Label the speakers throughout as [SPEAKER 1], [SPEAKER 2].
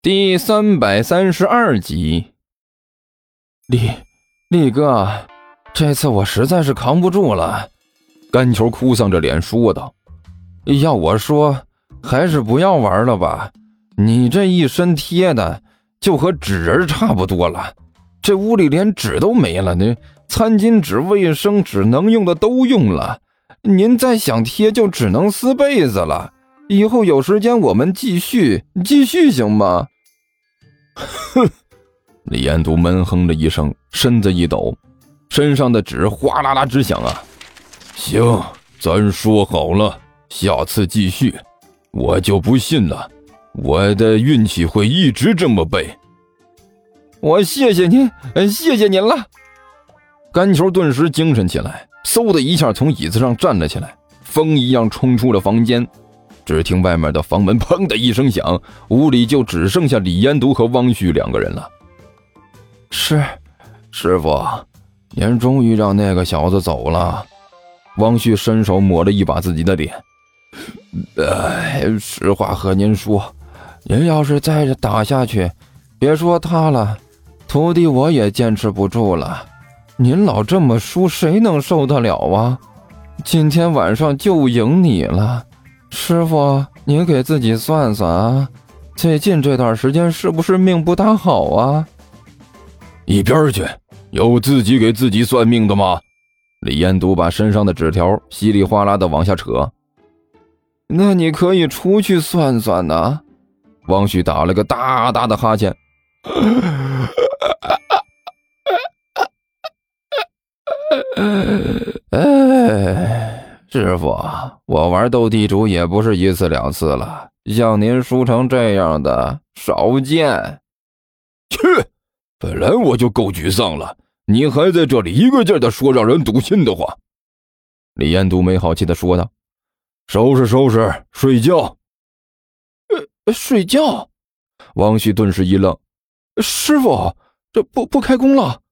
[SPEAKER 1] 第三百三十二集，
[SPEAKER 2] 力力哥，这次我实在是扛不住了。
[SPEAKER 1] 甘球哭丧着脸说道：“
[SPEAKER 2] 要我说，还是不要玩了吧。你这一身贴的，就和纸人差不多了。这屋里连纸都没了，那餐巾纸、卫生纸能用的都用了。您再想贴，就只能撕被子了。”以后有时间我们继续继续行吗？
[SPEAKER 1] 哼！李彦祖闷哼了一声，身子一抖，身上的纸哗啦啦直响啊！行，咱说好了，下次继续。我就不信了，我的运气会一直这么背。
[SPEAKER 2] 我谢谢您，谢谢您了。
[SPEAKER 1] 甘球顿时精神起来，嗖的一下从椅子上站了起来，风一样冲出了房间。只听外面的房门“砰”的一声响，屋里就只剩下李延独和汪旭两个人了。
[SPEAKER 2] 师，师傅，您终于让那个小子走了。
[SPEAKER 1] 汪旭伸手抹了一把自己的脸。
[SPEAKER 2] 哎，实话和您说，您要是再打下去，别说他了，徒弟我也坚持不住了。您老这么输，谁能受得了啊？今天晚上就赢你了。师傅，您给自己算算啊，最近这段时间是不是命不大好啊？
[SPEAKER 1] 一边去，有自己给自己算命的吗？李彦都把身上的纸条稀里哗啦的往下扯。
[SPEAKER 2] 那你可以出去算算呢。
[SPEAKER 1] 王旭打了个大大的哈欠。
[SPEAKER 2] 哎。师傅，我玩斗地主也不是一次两次了，像您输成这样的少见。
[SPEAKER 1] 去，本来我就够沮丧了，你还在这里一个劲的说让人堵心的话。李彦都没好气的说道：“收拾收拾，睡觉。”
[SPEAKER 2] 呃，睡觉。
[SPEAKER 1] 王旭顿时一愣：“
[SPEAKER 2] 师傅，这不不开工了？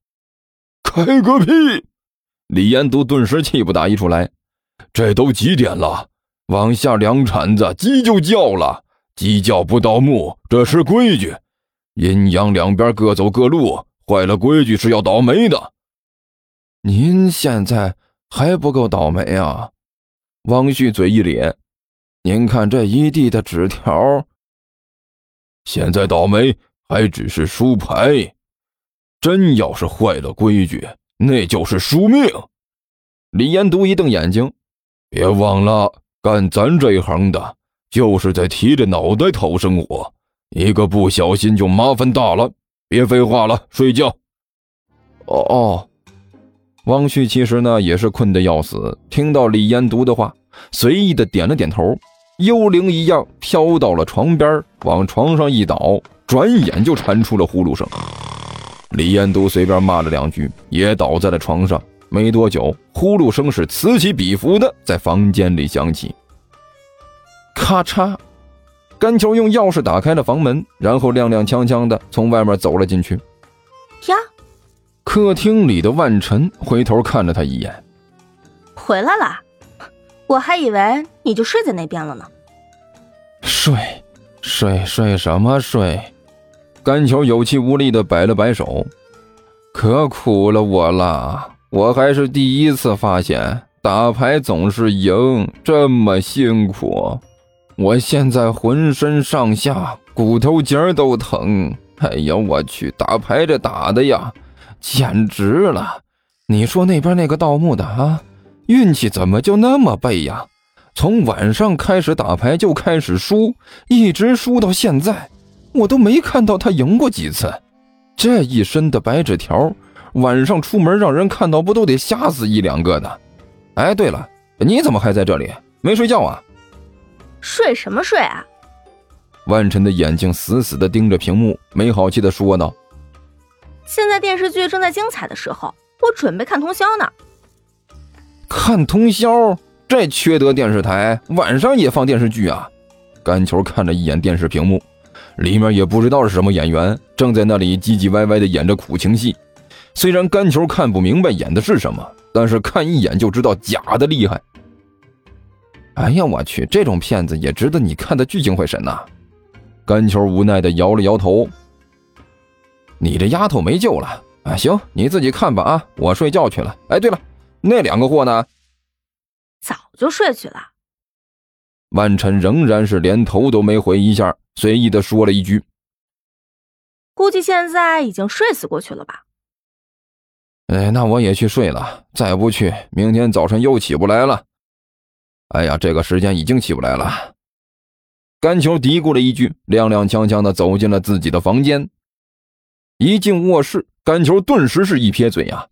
[SPEAKER 1] 开个屁！”李延都顿时气不打一处来。这都几点了？往下两铲子，鸡就叫了。鸡叫不到墓，这是规矩。阴阳两边各走各路，坏了规矩是要倒霉的。
[SPEAKER 2] 您现在还不够倒霉啊！汪旭嘴一咧，您看这一地的纸条。
[SPEAKER 1] 现在倒霉还只是输牌，真要是坏了规矩，那就是输命。
[SPEAKER 2] 李延都一瞪眼睛。
[SPEAKER 1] 别忘了，干咱这一行的，就是在提着脑袋讨生活，一个不小心就麻烦大了。别废话了，睡觉。
[SPEAKER 2] 哦哦，
[SPEAKER 1] 汪旭其实呢也是困得要死，听到李延独的话，随意的点了点头，幽灵一样飘到了床边，往床上一倒，转眼就传出了呼噜声。李延独随便骂了两句，也倒在了床上。没多久，呼噜声是此起彼伏的在房间里响起。
[SPEAKER 2] 咔嚓，甘球用钥匙打开了房门，然后踉踉跄跄的从外面走了进去。
[SPEAKER 3] 呀，
[SPEAKER 1] 客厅里的万晨回头看了他一眼，
[SPEAKER 3] 回来了，我还以为你就睡在那边了呢。
[SPEAKER 2] 睡，睡睡什么睡？
[SPEAKER 1] 甘球有气无力的摆了摆手，
[SPEAKER 2] 可苦了我了。我还是第一次发现打牌总是赢这么辛苦，我现在浑身上下骨头节都疼。哎呀，我去，打牌这打的呀，简直了！你说那边那个盗墓的啊，运气怎么就那么背呀？从晚上开始打牌就开始输，一直输到现在，我都没看到他赢过几次。这一身的白纸条。晚上出门让人看到，不都得吓死一两个的？哎，对了，你怎么还在这里？没睡觉啊？
[SPEAKER 3] 睡什么睡啊？
[SPEAKER 1] 万晨的眼睛死死的盯着屏幕，没好气的说道：“
[SPEAKER 3] 现在电视剧正在精彩的时候，我准备看通宵呢。”
[SPEAKER 2] 看通宵？这缺德电视台晚上也放电视剧啊？
[SPEAKER 1] 甘球看了一眼电视屏幕，里面也不知道是什么演员，正在那里唧唧歪歪的演着苦情戏。虽然甘球看不明白演的是什么，但是看一眼就知道假的厉害。
[SPEAKER 2] 哎呀，我去，这种片子也值得你看的聚精会神呐！
[SPEAKER 1] 甘球无奈的摇了摇头：“你这丫头没救了啊！行，你自己看吧啊，我睡觉去了。哎，对了，那两个货呢？
[SPEAKER 3] 早就睡去了。”
[SPEAKER 1] 万晨仍然是连头都没回一下，随意的说了一句：“
[SPEAKER 3] 估计现在已经睡死过去了吧。”
[SPEAKER 1] 哎，那我也去睡了。再不去，明天早晨又起不来了。哎呀，这个时间已经起不来了。甘球嘀咕了一句，踉踉跄跄的走进了自己的房间。一进卧室，甘球顿时是一撇嘴呀。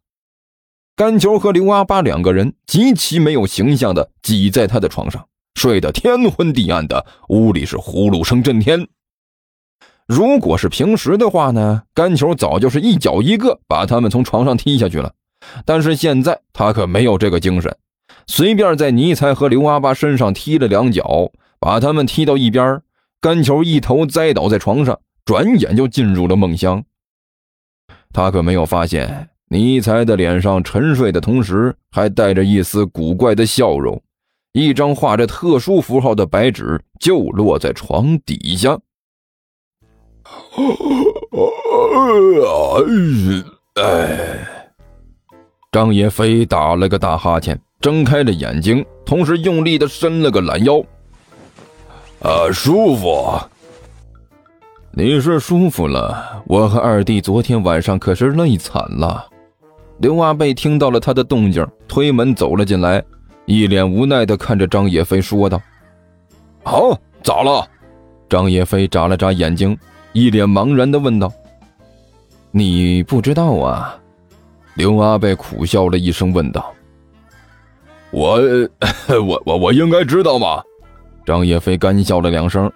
[SPEAKER 1] 甘球和刘阿八两个人极其没有形象的挤在他的床上，睡得天昏地暗的，屋里是呼噜声震天。如果是平时的话呢，甘球早就是一脚一个把他们从床上踢下去了。但是现在他可没有这个精神，随便在尼才和刘阿八身上踢了两脚，把他们踢到一边，甘球一头栽倒在床上，转眼就进入了梦乡。他可没有发现尼才的脸上沉睡的同时，还带着一丝古怪的笑容，一张画着特殊符号的白纸就落在床底下。哎，张叶飞打了个大哈欠，睁开了眼睛，同时用力的伸了个懒腰。啊，舒服！你是舒服了，我和二弟昨天晚上可是累惨了。刘阿贝听到了他的动静，推门走了进来，一脸无奈的看着张叶飞说道：“好，咋了？”张叶飞眨了眨眼睛。一脸茫然的问道：“你不知道啊？”刘阿贝苦笑了一声，问道：“我，我，我，我应该知道吗？”张叶飞干笑了两声：“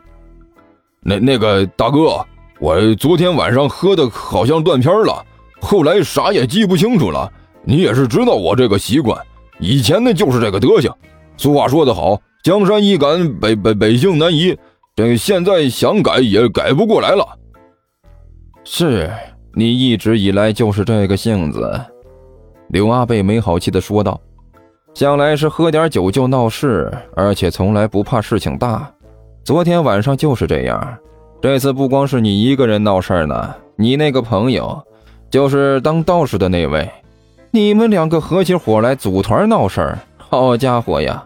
[SPEAKER 1] 那那个大哥，我昨天晚上喝的好像断片了，后来啥也记不清楚了。你也是知道我这个习惯，以前呢就是这个德行。俗话说得好，江山易改，北北北性难移。”这现在想改也改不过来了。是你一直以来就是这个性子，刘阿贝没好气的说道。向来是喝点酒就闹事，而且从来不怕事情大。昨天晚上就是这样，这次不光是你一个人闹事呢，你那个朋友，就是当道士的那位，你们两个合起伙来组团闹事儿。好家伙呀，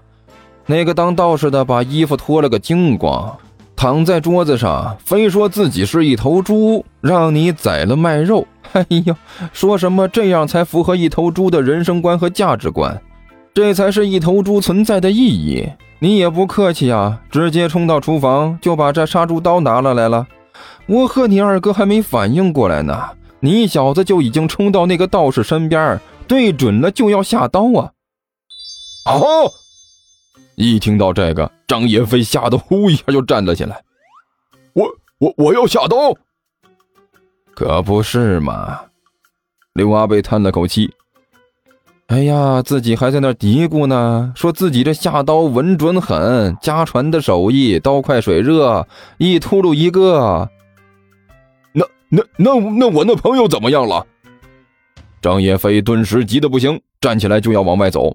[SPEAKER 1] 那个当道士的把衣服脱了个精光。躺在桌子上，非说自己是一头猪，让你宰了卖肉。哎呦，说什么这样才符合一头猪的人生观和价值观，这才是一头猪存在的意义。你也不客气啊，直接冲到厨房就把这杀猪刀拿了来了。我和你二哥还没反应过来呢，你小子就已经冲到那个道士身边，对准了就要下刀啊！哦。一听到这个，张叶飞吓得呼一下就站了起来。我我我要下刀，可不是嘛？刘阿贝叹了口气。哎呀，自己还在那嘀咕呢，说自己这下刀稳准狠，家传的手艺，刀快水热，一秃噜一个。那那那那我那朋友怎么样了？张叶飞顿时急得不行，站起来就要往外走。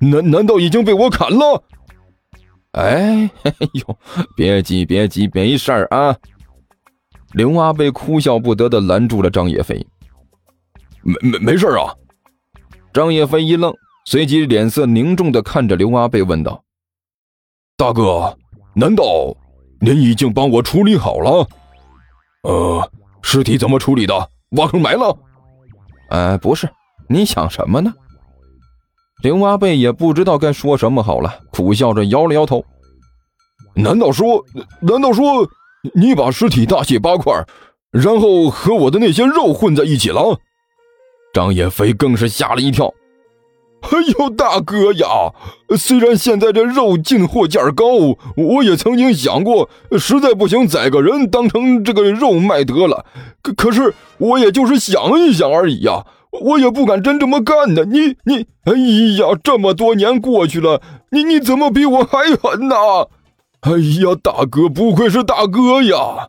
[SPEAKER 1] 难难道已经被我砍了？哎，哎呦，别急，别急，没事儿啊。刘阿贝哭笑不得的拦住了张叶飞。没没没事啊。张叶飞一愣，随即脸色凝重的看着刘阿贝问道：“大哥，难道您已经帮我处理好了？呃，尸体怎么处理的？挖坑埋了？哎，不是，你想什么呢？”刘阿贝也不知道该说什么好了，苦笑着摇了摇头。难道说，难道说你把尸体大卸八块，然后和我的那些肉混在一起了？张叶飞更是吓了一跳。哎呦，大哥呀！虽然现在这肉进货价高，我也曾经想过，实在不行宰个人当成这个肉卖得了。可可是，我也就是想一想而已呀。我也不敢真这么干呢。你你，哎呀，这么多年过去了，你你怎么比我还狠呢？哎呀，大哥，不愧是大哥呀！